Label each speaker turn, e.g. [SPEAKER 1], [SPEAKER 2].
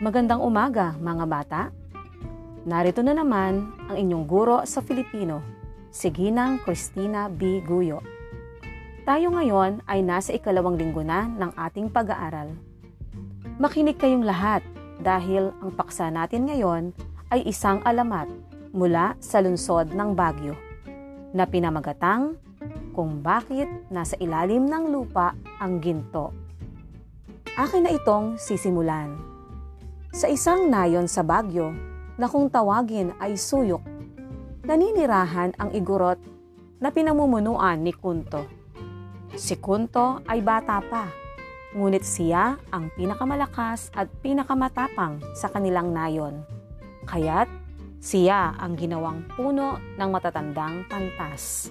[SPEAKER 1] Magandang umaga mga bata. Narito na naman ang inyong guro sa Filipino, si Ginang Christina B. Guyo. Tayo ngayon ay nasa ikalawang linggo na ng ating pag-aaral. Makinig kayong lahat dahil ang paksa natin ngayon ay isang alamat mula sa lungsod ng Bagyo na pinamagatang kung bakit nasa ilalim ng lupa ang ginto. Akin na itong sisimulan. Sa isang nayon sa Bagyo na kung tawagin ay suyok, naninirahan ang igurot na pinamumunuan ni Kunto. Si Kunto ay bata pa, ngunit siya ang pinakamalakas at pinakamatapang sa kanilang nayon. Kaya't siya ang ginawang puno ng matatandang pantas.